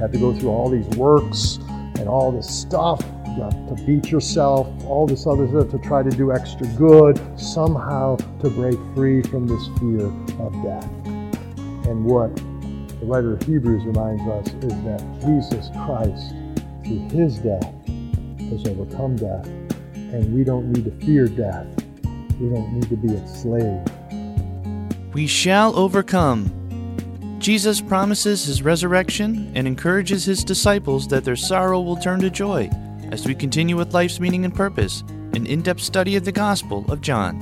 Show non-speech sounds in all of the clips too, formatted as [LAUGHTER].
had to go through all these works and all this stuff to beat yourself, all this other stuff to try to do extra good, somehow to break free from this fear of death. And what the writer of Hebrews reminds us is that Jesus Christ, through his death, has overcome death. And we don't need to fear death. We don't need to be enslaved. We shall overcome. Jesus promises his resurrection and encourages his disciples that their sorrow will turn to joy as we continue with life's meaning and purpose, an in depth study of the Gospel of John.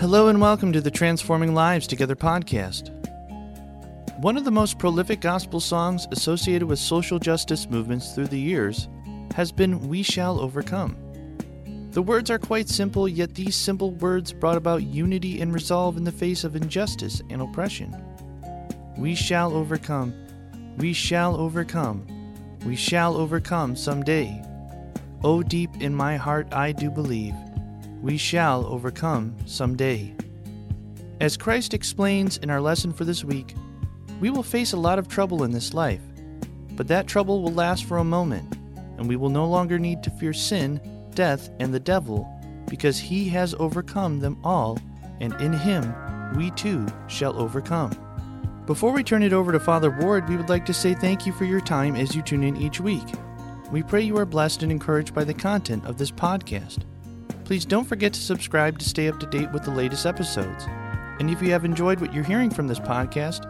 Hello and welcome to the Transforming Lives Together podcast. One of the most prolific gospel songs associated with social justice movements through the years has been We Shall Overcome. The words are quite simple, yet these simple words brought about unity and resolve in the face of injustice and oppression. We shall overcome. We shall overcome. We shall overcome someday. Oh, deep in my heart, I do believe. We shall overcome someday. As Christ explains in our lesson for this week, we will face a lot of trouble in this life, but that trouble will last for a moment, and we will no longer need to fear sin, death, and the devil, because he has overcome them all, and in him we too shall overcome. Before we turn it over to Father Ward, we would like to say thank you for your time as you tune in each week. We pray you are blessed and encouraged by the content of this podcast. Please don't forget to subscribe to stay up to date with the latest episodes. And if you have enjoyed what you're hearing from this podcast,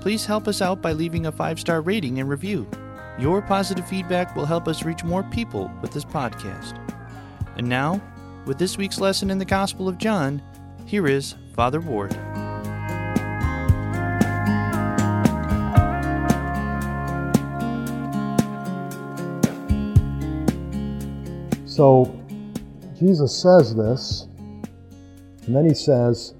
please help us out by leaving a five star rating and review. Your positive feedback will help us reach more people with this podcast. And now, with this week's lesson in the Gospel of John, here is Father Ward. So Jesus says this, and then he says,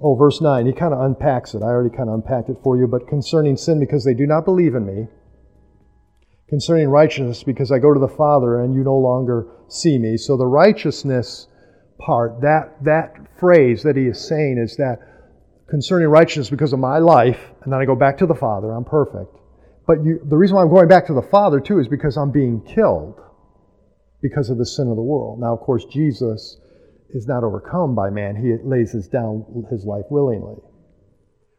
oh, verse 9, he kind of unpacks it. I already kind of unpacked it for you, but concerning sin, because they do not believe in me, concerning righteousness, because I go to the Father and you no longer see me. So the righteousness part, that, that phrase that he is saying is that concerning righteousness because of my life, and then I go back to the Father, I'm perfect. But you, the reason why I'm going back to the Father too is because I'm being killed because of the sin of the world. Now, of course, Jesus is not overcome by man. He lays his down his life willingly.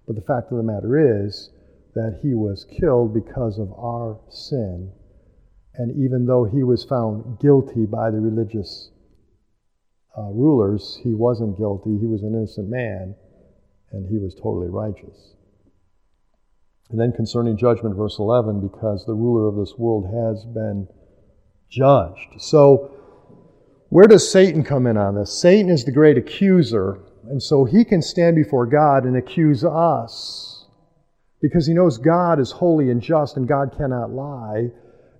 But the fact of the matter is that he was killed because of our sin. And even though he was found guilty by the religious uh, rulers, he wasn't guilty. He was an innocent man, and he was totally righteous. And then concerning judgment, verse 11, because the ruler of this world has been judged. So, where does Satan come in on this? Satan is the great accuser, and so he can stand before God and accuse us because he knows God is holy and just and God cannot lie.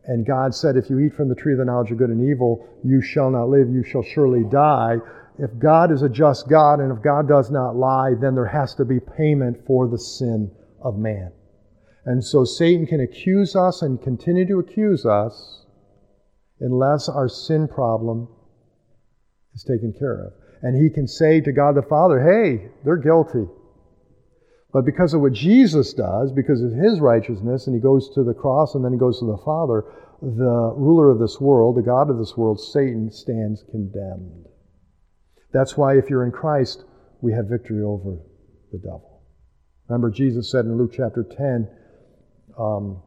And God said, If you eat from the tree of the knowledge of good and evil, you shall not live, you shall surely die. If God is a just God and if God does not lie, then there has to be payment for the sin of man. And so Satan can accuse us and continue to accuse us unless our sin problem is taken care of. And he can say to God the Father, hey, they're guilty. But because of what Jesus does, because of his righteousness, and he goes to the cross and then he goes to the Father, the ruler of this world, the God of this world, Satan, stands condemned. That's why if you're in Christ, we have victory over the devil. Remember, Jesus said in Luke chapter 10, um,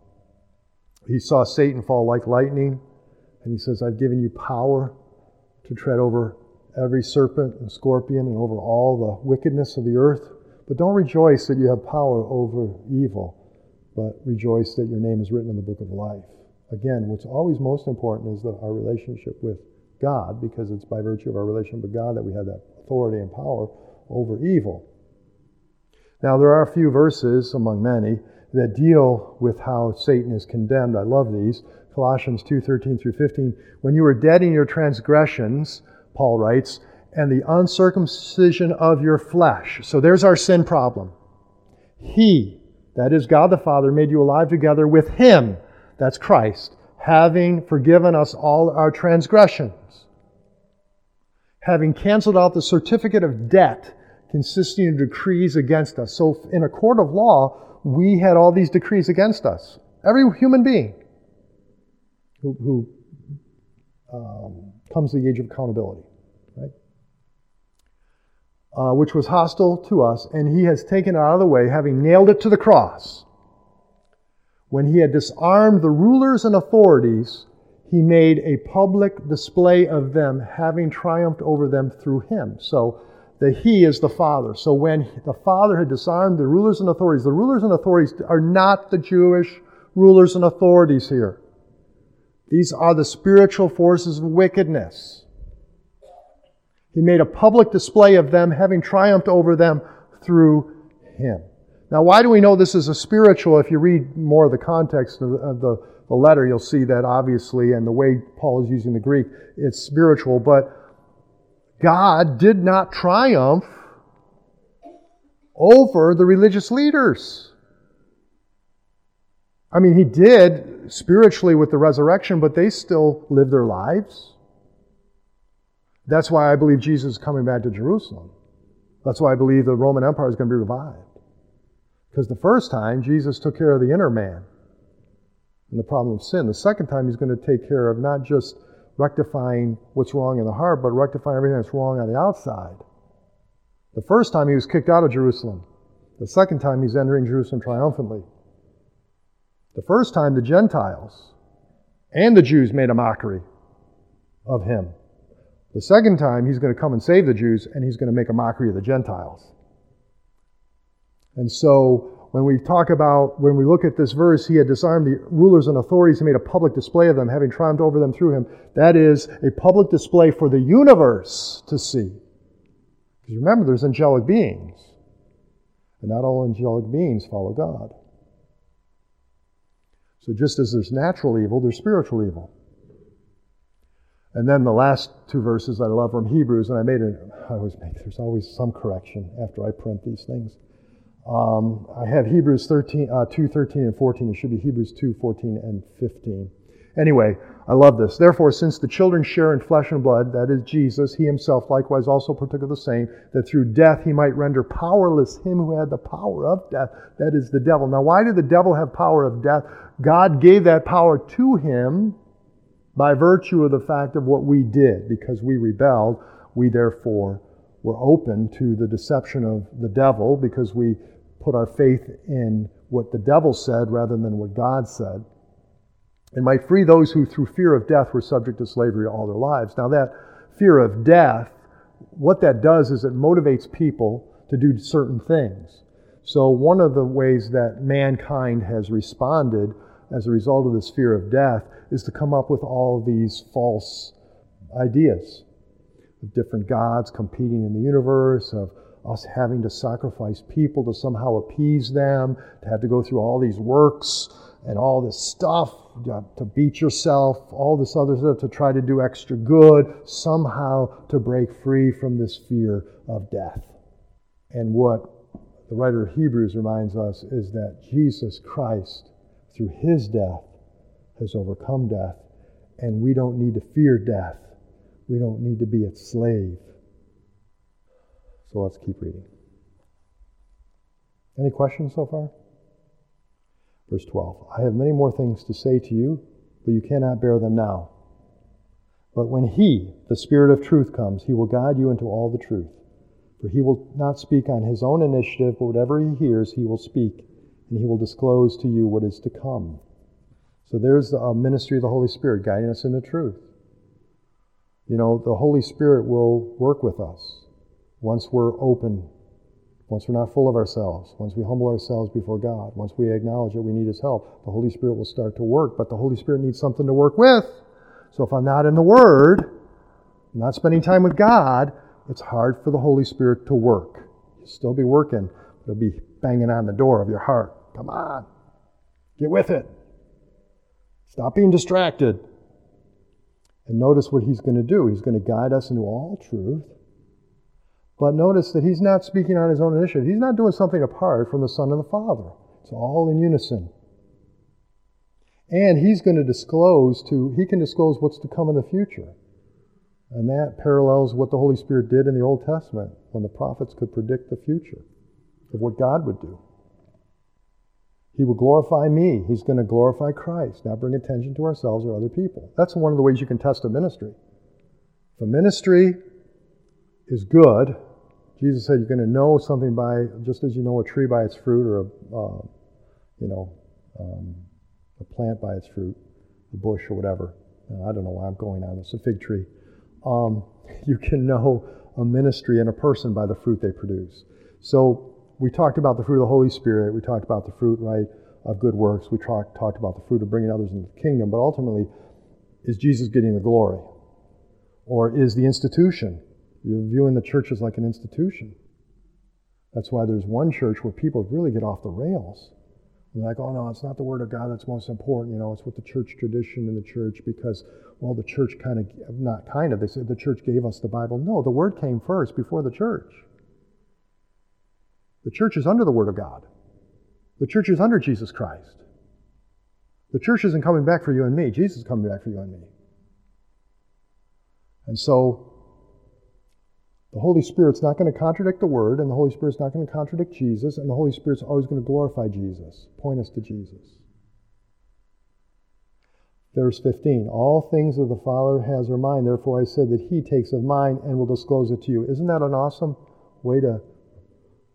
he saw Satan fall like lightning and he says, I've given you power to tread over every serpent and scorpion and over all the wickedness of the earth. But don't rejoice that you have power over evil, but rejoice that your name is written in the book of life. Again, what's always most important is our relationship with God, because it's by virtue of our relationship with God that we have that authority and power over evil. Now, there are a few verses among many that deal with how Satan is condemned. I love these. Colossians 2 13 through 15. When you were dead in your transgressions, Paul writes, and the uncircumcision of your flesh. So there's our sin problem. He, that is God the Father, made you alive together with Him, that's Christ, having forgiven us all our transgressions, having canceled out the certificate of debt consisting of decrees against us. So, in a court of law, we had all these decrees against us. Every human being who, who um, comes to the age of accountability? Uh, which was hostile to us, and he has taken it out of the way, having nailed it to the cross. When he had disarmed the rulers and authorities, he made a public display of them, having triumphed over them through him. So the He is the Father. So when the Father had disarmed the rulers and authorities, the rulers and authorities are not the Jewish rulers and authorities here. These are the spiritual forces of wickedness. He made a public display of them, having triumphed over them through Him. Now, why do we know this is a spiritual? If you read more of the context of the, of the, the letter, you'll see that obviously, and the way Paul is using the Greek, it's spiritual. But God did not triumph over the religious leaders. I mean, He did spiritually with the resurrection, but they still live their lives. That's why I believe Jesus is coming back to Jerusalem. That's why I believe the Roman Empire is going to be revived. Because the first time, Jesus took care of the inner man and the problem of sin. The second time, he's going to take care of not just rectifying what's wrong in the heart, but rectifying everything that's wrong on the outside. The first time, he was kicked out of Jerusalem. The second time, he's entering Jerusalem triumphantly. The first time, the Gentiles and the Jews made a mockery of him. The second time, he's going to come and save the Jews, and he's going to make a mockery of the Gentiles. And so, when we talk about, when we look at this verse, he had disarmed the rulers and authorities and made a public display of them, having triumphed over them through him. That is a public display for the universe to see. Because remember, there's angelic beings. And not all angelic beings follow God. So just as there's natural evil, there's spiritual evil. And then the last two verses I love from Hebrews, and I made it, I always make, there's always some correction after I print these things. Um, I have Hebrews 13, uh, 2, 13 and 14. It should be Hebrews 2, 14 and 15. Anyway, I love this. Therefore, since the children share in flesh and blood, that is Jesus, he himself likewise also partook of the same, that through death he might render powerless him who had the power of death, that is the devil. Now, why did the devil have power of death? God gave that power to him by virtue of the fact of what we did. Because we rebelled, we therefore were open to the deception of the devil because we put our faith in what the devil said rather than what God said. And might free those who, through fear of death, were subject to slavery all their lives. Now, that fear of death, what that does is it motivates people to do certain things. So, one of the ways that mankind has responded as a result of this fear of death is to come up with all these false ideas of different gods competing in the universe, of us having to sacrifice people to somehow appease them, to have to go through all these works and all this stuff uh, to beat yourself, all this other stuff to try to do extra good, somehow to break free from this fear of death. And what the writer of Hebrews reminds us is that Jesus Christ through his death, has overcome death. And we don't need to fear death. We don't need to be its slave. So let's keep reading. Any questions so far? Verse 12 I have many more things to say to you, but you cannot bear them now. But when He, the Spirit of truth, comes, He will guide you into all the truth. For He will not speak on His own initiative, but whatever He hears, He will speak and he will disclose to you what is to come. So there's a uh, ministry of the Holy Spirit guiding us into truth. You know, the Holy Spirit will work with us once we're open, once we're not full of ourselves, once we humble ourselves before God, once we acknowledge that we need His help, the Holy Spirit will start to work. But the Holy Spirit needs something to work with. So if I'm not in the Word, I'm not spending time with God, it's hard for the Holy Spirit to work. You'll still be working, but it'll be banging on the door of your heart. Come on, get with it. Stop being distracted. And notice what he's going to do. He's going to guide us into all truth. But notice that he's not speaking on his own initiative. He's not doing something apart from the Son and the Father. It's all in unison. And he's going to disclose to, he can disclose what's to come in the future. And that parallels what the Holy Spirit did in the Old Testament when the prophets could predict the future of what God would do. He will glorify me. He's going to glorify Christ, not bring attention to ourselves or other people. That's one of the ways you can test a ministry. If a ministry is good, Jesus said you're going to know something by, just as you know a tree by its fruit or a, uh, you know, um, a plant by its fruit, a bush or whatever. I don't know why I'm going on this, a fig tree. Um, [LAUGHS] you can know a ministry and a person by the fruit they produce. So we talked about the fruit of the Holy Spirit. We talked about the fruit, right, of good works. We talked, talked about the fruit of bringing others into the kingdom. But ultimately, is Jesus getting the glory? Or is the institution? You're viewing the church as like an institution. That's why there's one church where people really get off the rails. They're like, oh no, it's not the Word of God that's most important. You know, it's what the church tradition in the church because, well, the church kind of, not kind of, they said the church gave us the Bible. No, the Word came first before the church. The church is under the Word of God. The church is under Jesus Christ. The church isn't coming back for you and me. Jesus is coming back for you and me. And so, the Holy Spirit's not going to contradict the Word, and the Holy Spirit's not going to contradict Jesus, and the Holy Spirit's always going to glorify Jesus, point us to Jesus. Verse 15 All things that the Father has are mine, therefore I said that He takes of mine and will disclose it to you. Isn't that an awesome way to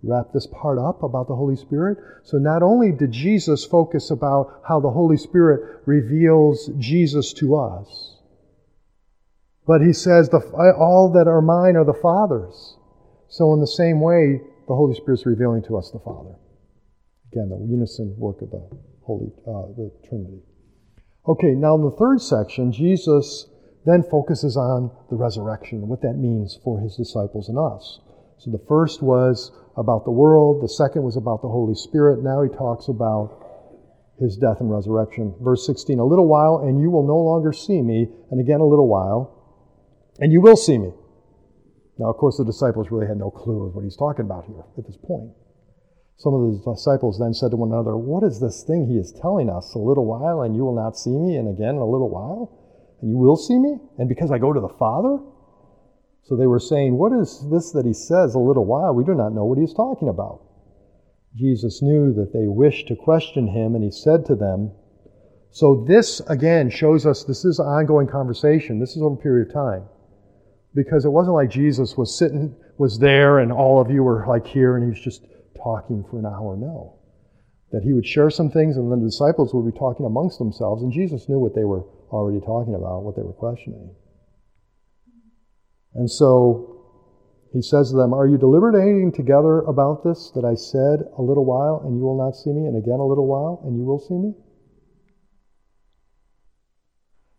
wrap this part up about the Holy Spirit. So not only did Jesus focus about how the Holy Spirit reveals Jesus to us, but he says, the, all that are mine are the Father's. So in the same way, the Holy Spirit's revealing to us the Father. Again, the unison work of the Holy, uh, the Trinity. Okay, now in the third section, Jesus then focuses on the resurrection and what that means for his disciples and us. So the first was about the world, the second was about the Holy Spirit. Now he talks about his death and resurrection. Verse 16 A little while, and you will no longer see me, and again a little while, and you will see me. Now, of course, the disciples really had no clue of what he's talking about here at this point. Some of the disciples then said to one another, What is this thing he is telling us? A little while, and you will not see me, and again a little while, and you will see me? And because I go to the Father? So they were saying, What is this that he says a little while? We do not know what he's talking about. Jesus knew that they wished to question him, and he said to them, So this again shows us this is an ongoing conversation. This is over a period of time. Because it wasn't like Jesus was sitting, was there, and all of you were like here, and he was just talking for an hour. No. That he would share some things, and then the disciples would be talking amongst themselves, and Jesus knew what they were already talking about, what they were questioning. And so he says to them, Are you deliberating together about this that I said a little while and you will not see me, and again a little while and you will see me?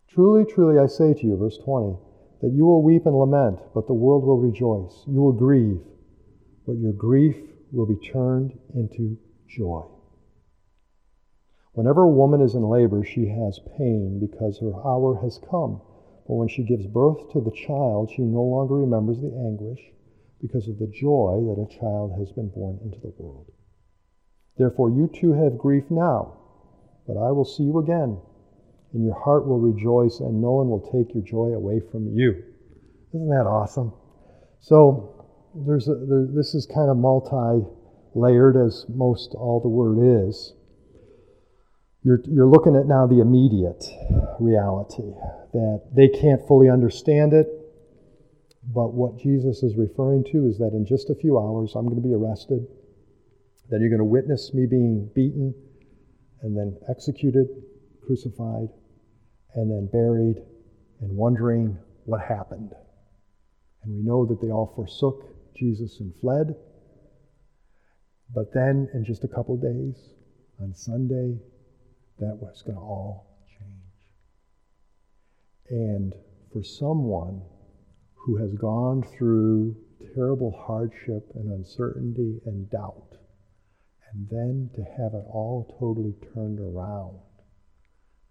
Truly, truly, I say to you, verse 20, that you will weep and lament, but the world will rejoice. You will grieve, but your grief will be turned into joy. Whenever a woman is in labor, she has pain because her hour has come. But when she gives birth to the child, she no longer remembers the anguish because of the joy that a child has been born into the world. Therefore, you too have grief now, but I will see you again, and your heart will rejoice, and no one will take your joy away from you. Isn't that awesome? So, there's a, there, this is kind of multi layered, as most all the word is. You're, you're looking at now the immediate reality that they can't fully understand it. But what Jesus is referring to is that in just a few hours, I'm going to be arrested. Then you're going to witness me being beaten and then executed, crucified, and then buried, and wondering what happened. And we know that they all forsook Jesus and fled. But then, in just a couple days, on Sunday, that was going to all change. And for someone who has gone through terrible hardship and uncertainty and doubt, and then to have it all totally turned around,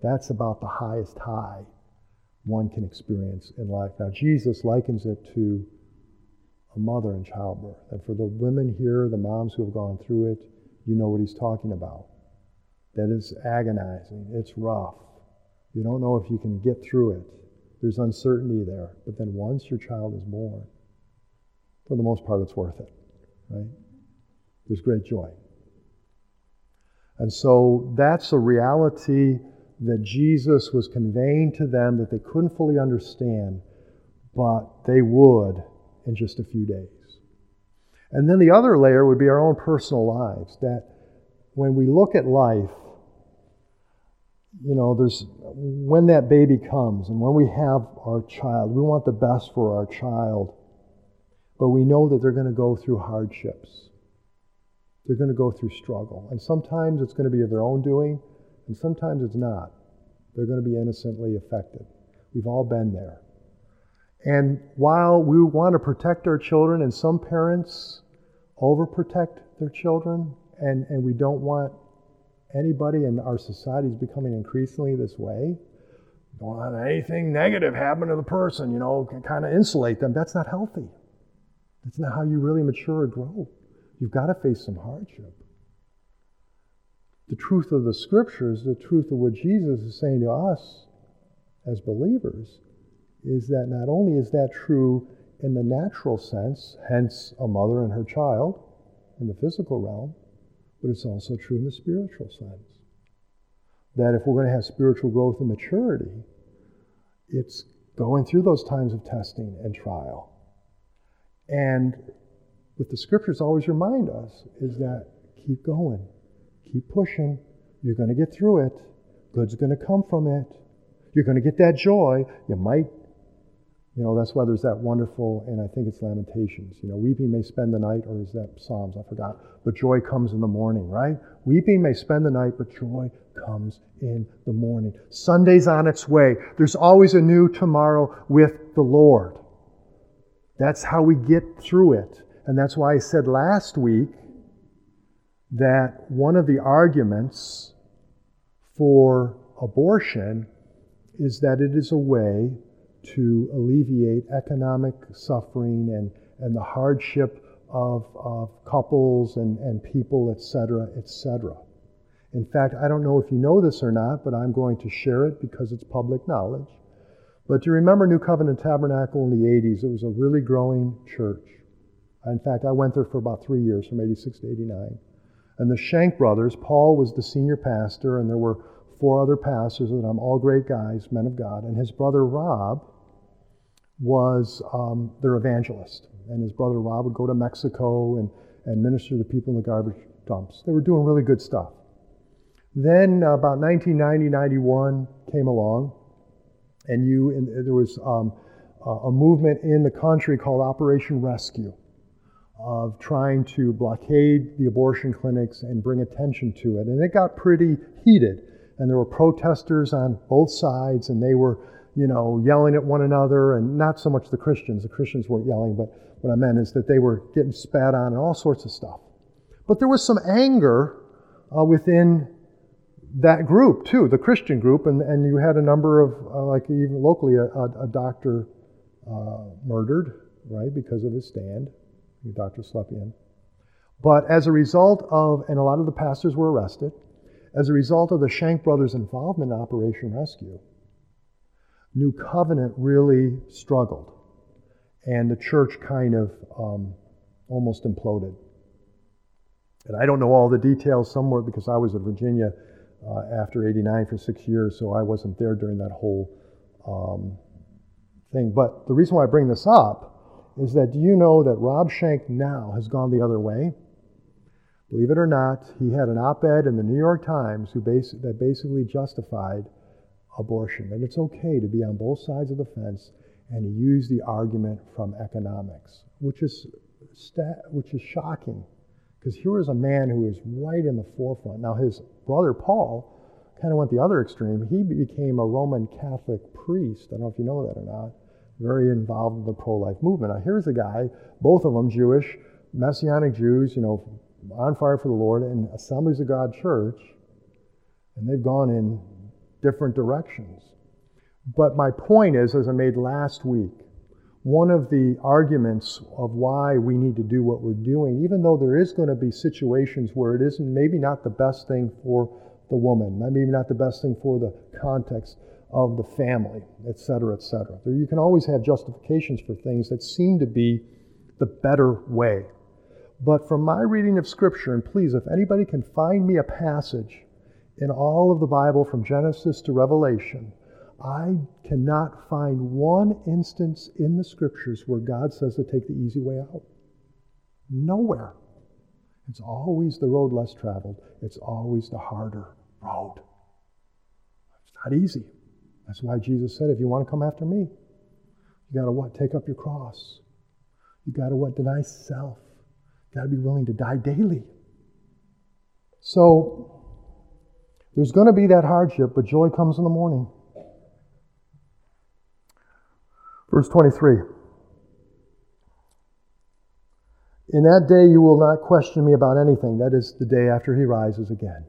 that's about the highest high one can experience in life. Now, Jesus likens it to a mother in childbirth. And for the women here, the moms who have gone through it, you know what he's talking about that is agonizing. It's rough. You don't know if you can get through it. There's uncertainty there. But then once your child is born, for the most part, it's worth it, right? There's great joy. And so that's a reality that Jesus was conveying to them that they couldn't fully understand, but they would in just a few days. And then the other layer would be our own personal lives, that when we look at life, you know, there's when that baby comes and when we have our child, we want the best for our child, but we know that they're going to go through hardships. They're going to go through struggle. And sometimes it's going to be of their own doing, and sometimes it's not. They're going to be innocently affected. We've all been there. And while we want to protect our children, and some parents overprotect their children, and, and we don't want anybody in our society is becoming increasingly this way. Don't want anything negative happen to the person, you know, kind of insulate them. That's not healthy. That's not how you really mature or grow. You've got to face some hardship. The truth of the scriptures, the truth of what Jesus is saying to us as believers, is that not only is that true in the natural sense, hence a mother and her child in the physical realm, but it's also true in the spiritual sense. That if we're going to have spiritual growth and maturity, it's going through those times of testing and trial. And what the scriptures always remind us is that keep going, keep pushing. You're going to get through it. Good's going to come from it. You're going to get that joy. You might, you know, that's why there's that wonderful, and I think it's Lamentations. You know, weeping may spend the night, or is that Psalms? I forgot. But joy comes in the morning, right? Weeping may spend the night, but joy comes in the morning. Sunday's on its way. There's always a new tomorrow with the Lord. That's how we get through it. And that's why I said last week that one of the arguments for abortion is that it is a way to alleviate economic suffering and, and the hardship of, of couples and, and people, etc., etc. In fact, I don't know if you know this or not, but I'm going to share it because it's public knowledge. But do you remember New Covenant Tabernacle in the 80s? It was a really growing church. In fact, I went there for about three years, from 86 to 89. And the Schenck brothers, Paul was the senior pastor, and there were four other pastors, and I'm all great guys, men of God. And his brother Rob was um, their evangelist. And his brother Rob would go to Mexico and, and minister to the people in the garbage dumps. They were doing really good stuff. Then uh, about 1990, 91 came along, and you and there was um, a movement in the country called Operation Rescue of trying to blockade the abortion clinics and bring attention to it. And it got pretty heated. And there were protesters on both sides, and they were, you know, yelling at one another, and not so much the Christians. The Christians weren't yelling, but what I meant is that they were getting spat on and all sorts of stuff. But there was some anger uh, within that group, too, the Christian group, and, and you had a number of, uh, like even locally, a, a, a doctor uh, murdered, right, because of his stand. Dr. Slepian. But as a result of, and a lot of the pastors were arrested, as a result of the Schenck brothers' involvement in Operation Rescue, New Covenant really struggled. And the church kind of um, almost imploded. And I don't know all the details somewhere because I was in Virginia uh, after 89 for six years, so I wasn't there during that whole um, thing. But the reason why I bring this up is that do you know that Rob Schenck now has gone the other way? Believe it or not, he had an op ed in the New York Times who bas- that basically justified abortion. And it's okay to be on both sides of the fence, and he used the argument from economics, which is, sta- which is shocking. Because here is a man who is right in the forefront. Now, his brother Paul kind of went the other extreme. He became a Roman Catholic priest. I don't know if you know that or not very involved in the pro-life movement. Now here's a guy, both of them Jewish, Messianic Jews, you know, on fire for the Lord, in Assemblies of God Church, and they've gone in different directions. But my point is, as I made last week, one of the arguments of why we need to do what we're doing, even though there is going to be situations where it isn't maybe not the best thing for the woman, maybe not the best thing for the context of the family, etc., etc. You can always have justifications for things that seem to be the better way. But from my reading of Scripture, and please, if anybody can find me a passage in all of the Bible from Genesis to Revelation, I cannot find one instance in the Scriptures where God says to take the easy way out. Nowhere. It's always the road less traveled, it's always the harder road. It's not easy. That's why Jesus said, if you want to come after me, you got to what? Take up your cross. You got to what? Deny self. You got to be willing to die daily. So, there's going to be that hardship, but joy comes in the morning. Verse 23. In that day you will not question me about anything. That is the day after he rises again.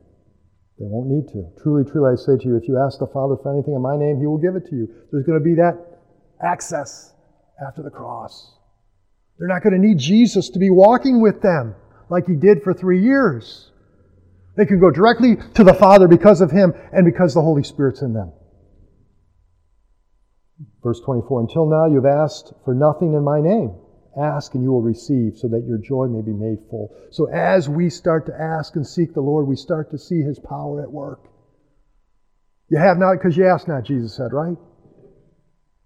They won't need to. Truly, truly, I say to you, if you ask the Father for anything in my name, he will give it to you. There's going to be that access after the cross. They're not going to need Jesus to be walking with them like he did for three years. They can go directly to the Father because of him and because the Holy Spirit's in them. Verse 24 Until now you've asked for nothing in my name. Ask and you will receive so that your joy may be made full. So as we start to ask and seek the Lord, we start to see his power at work. You have not because you ask not, Jesus said, right?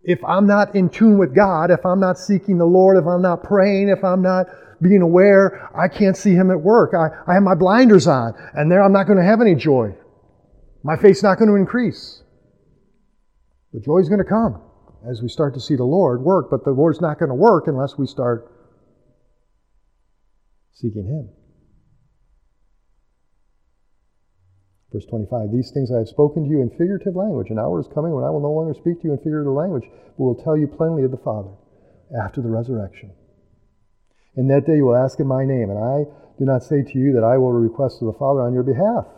If I'm not in tune with God, if I'm not seeking the Lord, if I'm not praying, if I'm not being aware, I can't see him at work. I, I have my blinders on, and there I'm not going to have any joy. My faith's not going to increase. The joy's going to come as we start to see the Lord work, but the Lord's not going to work unless we start seeking Him. Verse 25, These things I have spoken to you in figurative language. An hour is coming when I will no longer speak to you in figurative language, but will tell you plainly of the Father after the resurrection. In that day you will ask in my name, and I do not say to you that I will request of the Father on your behalf.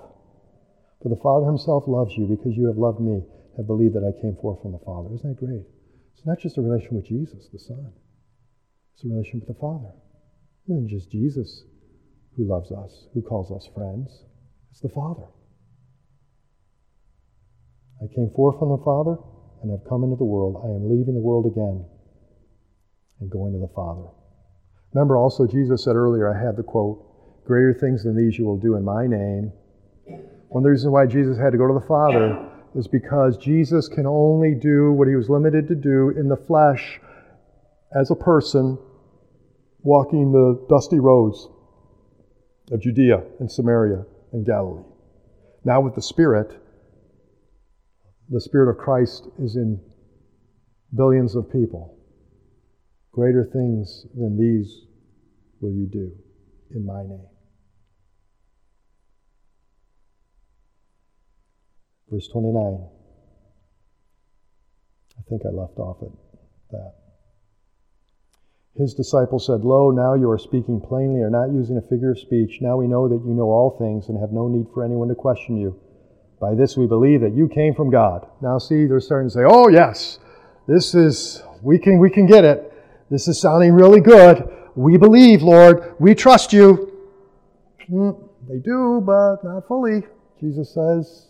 For the Father himself loves you because you have loved me, have believed that I came forth from the Father. Isn't that great? It's not just a relation with Jesus, the Son. It's a relation with the Father. It isn't just Jesus who loves us, who calls us friends. It's the Father. I came forth from the Father and have come into the world. I am leaving the world again and going to the Father. Remember also, Jesus said earlier, I had the quote, Greater things than these you will do in my name. One of the reasons why Jesus had to go to the Father is because Jesus can only do what he was limited to do in the flesh as a person walking the dusty roads of Judea and Samaria and Galilee. Now, with the Spirit, the Spirit of Christ is in billions of people. Greater things than these will you do in my name. Verse 29. I think I left off at that. His disciples said, Lo, now you are speaking plainly, are not using a figure of speech. Now we know that you know all things and have no need for anyone to question you. By this we believe that you came from God. Now see, they're starting to say, Oh yes, this is we can we can get it. This is sounding really good. We believe, Lord. We trust you. Mm, they do, but not fully. Jesus says,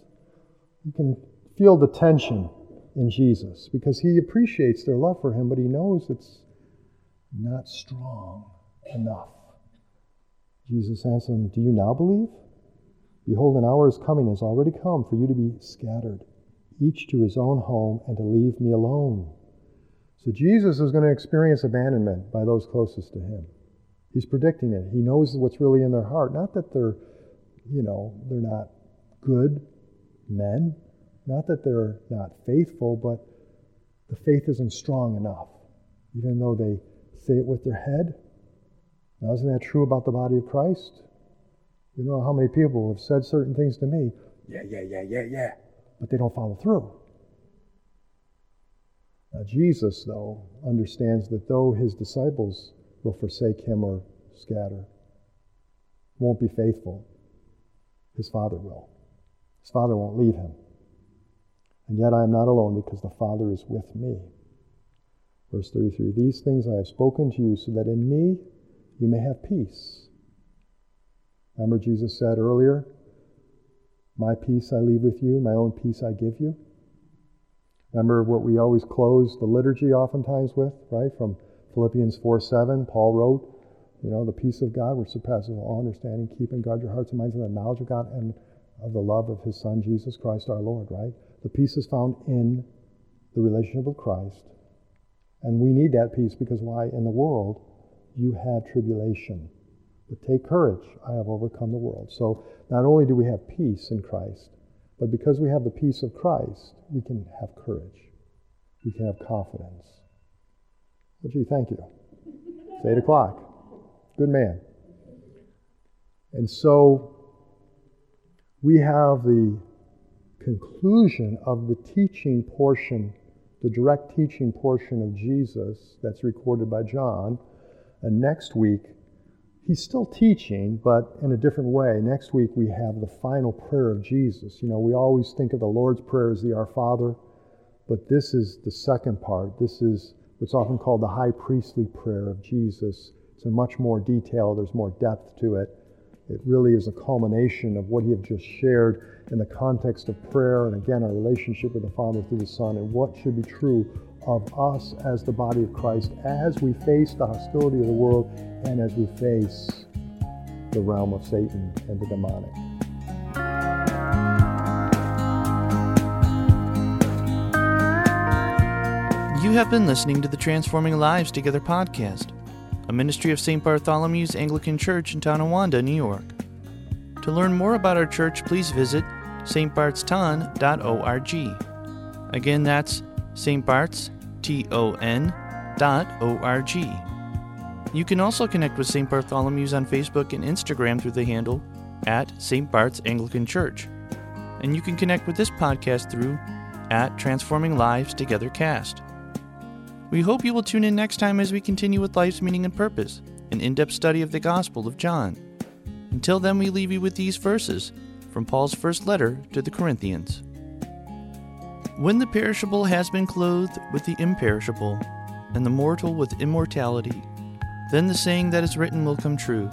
you can feel the tension in Jesus because he appreciates their love for him, but he knows it's not strong enough. Jesus answers them, Do you now believe? Behold, an hour is coming, has already come for you to be scattered, each to his own home, and to leave me alone. So Jesus is going to experience abandonment by those closest to him. He's predicting it. He knows what's really in their heart. Not that they're, you know, they're not good men. Not that they're not faithful, but the faith isn't strong enough, even though they say it with their head. Now, isn't that true about the body of Christ? You know how many people have said certain things to me, yeah, yeah, yeah, yeah, yeah, but they don't follow through. Jesus, though, understands that though his disciples will forsake him or scatter, won't be faithful, his Father will. His Father won't leave him. And yet I am not alone because the Father is with me. Verse 33 These things I have spoken to you so that in me you may have peace. Remember, Jesus said earlier, My peace I leave with you, my own peace I give you. Remember what we always close the liturgy oftentimes with, right? From Philippians 4 7, Paul wrote, you know, the peace of God which surpasses all understanding, keep and guard your hearts and minds in the knowledge of God and of the love of his Son, Jesus Christ our Lord, right? The peace is found in the relationship with Christ. And we need that peace because why? In the world, you have tribulation. But take courage, I have overcome the world. So not only do we have peace in Christ, but because we have the peace of Christ, we can have courage. We can have confidence. Well, gee, thank you. It's 8 o'clock. Good man. And so we have the conclusion of the teaching portion, the direct teaching portion of Jesus that's recorded by John. And next week, he's still teaching, but in a different way. Next week, we have the final prayer of Jesus. You know, we always think of the Lord's Prayer as the Our Father, but this is the second part. This is what's often called the high priestly prayer of Jesus it's in much more detail, there's more depth to it. It really is a culmination of what he had just shared in the context of prayer and again our relationship with the Father through the Son and what should be true of us as the body of Christ as we face the hostility of the world and as we face the realm of Satan and the demonic. You have been listening to the Transforming Lives Together podcast a ministry of St. Bartholomew's Anglican Church in Tonawanda, New York. To learn more about our church, please visit stbartston.org. Again, that's stbarts.ton.org. You can also connect with St. Bartholomew's on Facebook and Instagram through the handle at St. Bart's Anglican Church. And you can connect with this podcast through at Transforming Lives Together Cast. We hope you will tune in next time as we continue with life's meaning and purpose, an in depth study of the Gospel of John. Until then, we leave you with these verses from Paul's first letter to the Corinthians. When the perishable has been clothed with the imperishable, and the mortal with immortality, then the saying that is written will come true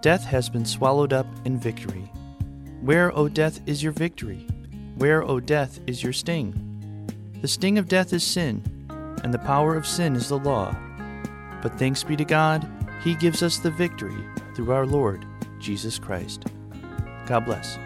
Death has been swallowed up in victory. Where, O death, is your victory? Where, O death, is your sting? The sting of death is sin and the power of sin is the law. But thanks be to God, He gives us the victory through our Lord Jesus Christ. God bless.